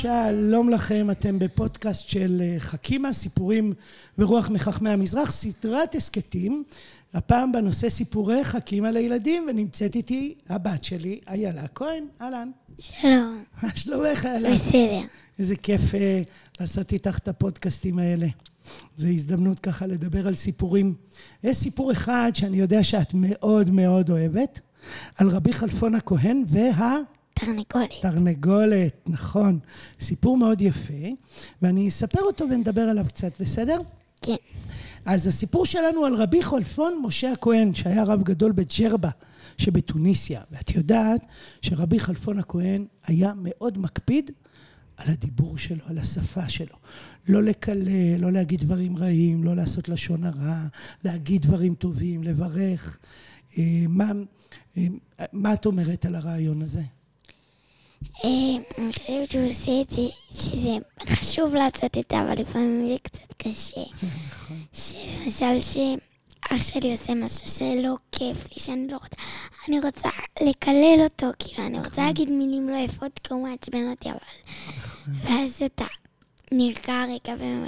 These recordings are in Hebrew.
שלום לכם, אתם בפודקאסט של אה, חכימה, סיפורים ורוח מחכמי המזרח, סדרת הסכתים, הפעם בנושא סיפורי חכימה לילדים, ונמצאת איתי הבת שלי, איילה כהן, אהלן. שלום. מה שלומך, איילה? בסדר. איזה כיף uh, לעשות איתך את הפודקאסטים האלה. זו הזדמנות ככה לדבר על סיפורים. יש סיפור אחד שאני יודע שאת מאוד מאוד אוהבת, על רבי חלפון הכהן וה... תרנגולת. תרנגולת, נכון. סיפור מאוד יפה, ואני אספר אותו ונדבר עליו קצת, בסדר? כן. אז הסיפור שלנו על רבי חלפון משה הכהן, שהיה רב גדול בג'רבה שבתוניסיה. ואת יודעת שרבי חלפון הכהן היה מאוד מקפיד על הדיבור שלו, על השפה שלו. לא לקלל, לא להגיד דברים רעים, לא לעשות לשון הרע, להגיד דברים טובים, לברך. אה, מה, אה, מה את אומרת על הרעיון הזה? אה, אני חושבת שהוא עושה את זה, שזה חשוב לעשות את זה, אבל לפעמים זה קצת קשה. שלמשל שאח שלי עושה משהו שלא כיף לי, שאני לא רוצה, אני רוצה לקלל אותו, כאילו, אני רוצה להגיד מילים לא יפות, כי הוא מעצבן אותי, אבל... ואז אתה נרגע רגע ואומר,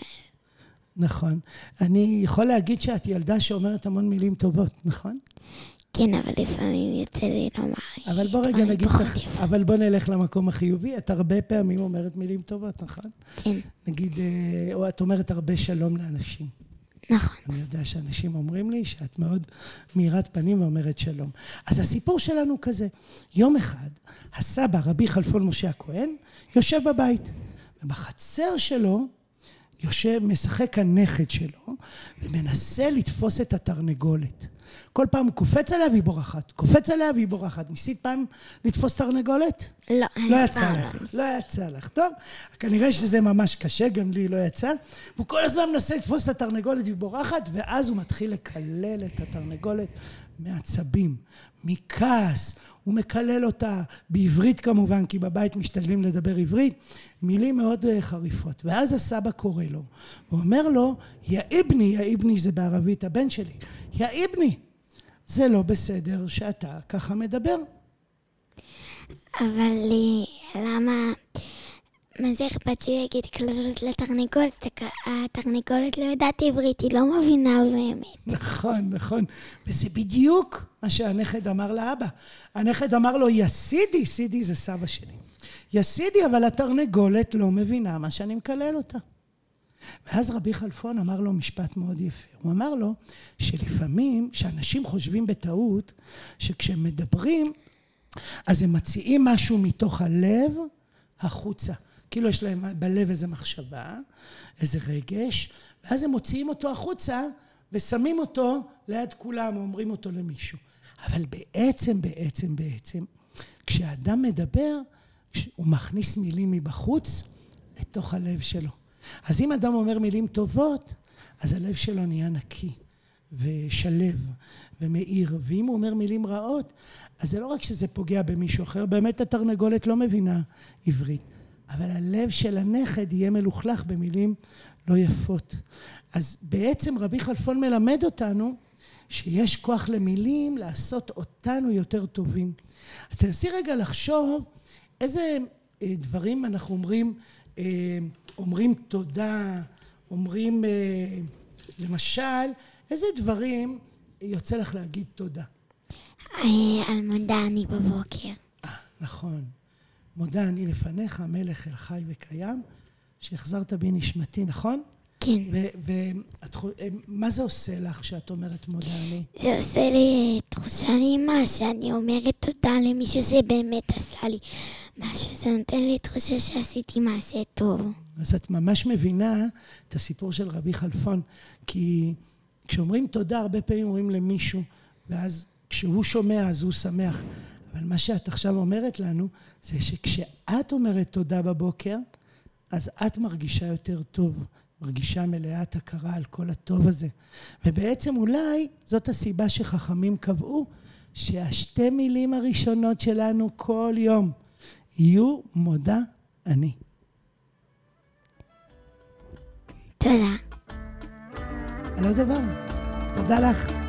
נכון. אני יכול להגיד שאת ילדה שאומרת המון מילים טובות, נכון? כן, אבל לפעמים יוצא לי לומר... אבל בוא רגע נגיד לך, יפים." אבל בוא נלך למקום החיובי. את הרבה פעמים אומרת מילים טובות, נכון? כן, נגיד, אה, או את אומרת הרבה שלום לאנשים. נכון. אני יודע שאנשים אומרים לי שאת מאוד מאירת פנים ואומרת שלום. אז הסיפור שלנו כזה, יום אחד הסבא, רבי חלפון משה הכהן, יושב בבית, ובחצר שלו יושב, משחק הנכד שלו, ומנסה לתפוס את התרנגולת. כל פעם הוא קופץ עליה והיא בורחת, קופץ עליה והיא בורחת. ניסית פעם לתפוס תרנגולת? לא, לא יצא לך, לא יצא לך. טוב, כנראה שזה ממש קשה, גם לי לא יצא. והוא כל הזמן מנסה לתפוס את התרנגולת, והיא בורחת, ואז הוא מתחיל לקלל את התרנגולת מעצבים, מכעס. הוא מקלל אותה בעברית כמובן, כי בבית משתדלים לדבר עברית, מילים מאוד אה, חריפות. ואז הסבא קורא לו, הוא אומר לו, יא איבני, יא איבני זה בערבית הבן שלי, יא איבני, זה לא בסדר שאתה ככה מדבר. אבל אה, למה... מה זה אכפת שיגיד קללות לתרנגולת? התרנגולת לא יודעת עברית, היא לא מבינה באמת. נכון, נכון. וזה בדיוק מה שהנכד אמר לאבא. הנכד אמר לו, יא סידי, סידי זה סבא שלי. יא סידי, אבל התרנגולת לא מבינה מה שאני מקלל אותה. ואז רבי חלפון אמר לו משפט מאוד יפה. הוא אמר לו שלפעמים, שאנשים חושבים בטעות, שכשהם מדברים, אז הם מציעים משהו מתוך הלב החוצה. כאילו יש להם בלב איזו מחשבה, איזה רגש, ואז הם מוציאים אותו החוצה ושמים אותו ליד כולם, או אומרים אותו למישהו. אבל בעצם, בעצם, בעצם, כשאדם מדבר, הוא מכניס מילים מבחוץ לתוך הלב שלו. אז אם אדם אומר מילים טובות, אז הלב שלו נהיה נקי ושלב ומאיר. ואם הוא אומר מילים רעות, אז זה לא רק שזה פוגע במישהו אחר, באמת התרנגולת לא מבינה עברית, אבל הלב של הנכד יהיה מלוכלך במילים לא יפות. אז בעצם רבי חלפון מלמד אותנו שיש כוח למילים לעשות אותנו יותר טובים. אז תנסי רגע לחשוב איזה אה, דברים אנחנו אומרים, אומרים תודה, אומרים, אה, למשל, איזה דברים יוצא לך להגיד תודה? אה, על מודה אני בבוקר. אה, נכון. מודה אני לפניך, מלך אל חי וקיים, שהחזרת בי נשמתי, נכון? כן. ומה זה עושה לך שאת אומרת מודה אני? זה עושה לי תחושה נעימה שאני אומרת תודה למישהו שבאמת עשה לי משהו. זה נותן לי תחושה שעשיתי מעשה טוב. אז את ממש מבינה את הסיפור של רבי חלפון, כי כשאומרים תודה, הרבה פעמים אומרים למישהו, ואז כשהוא שומע אז הוא שמח. אבל מה שאת עכשיו אומרת לנו, זה שכשאת אומרת תודה בבוקר, אז את מרגישה יותר טוב, מרגישה מלאת הכרה על כל הטוב הזה. ובעצם אולי זאת הסיבה שחכמים קבעו שהשתי מילים הראשונות שלנו כל יום יהיו מודה אני. תודה. על עוד דבר. תודה לך.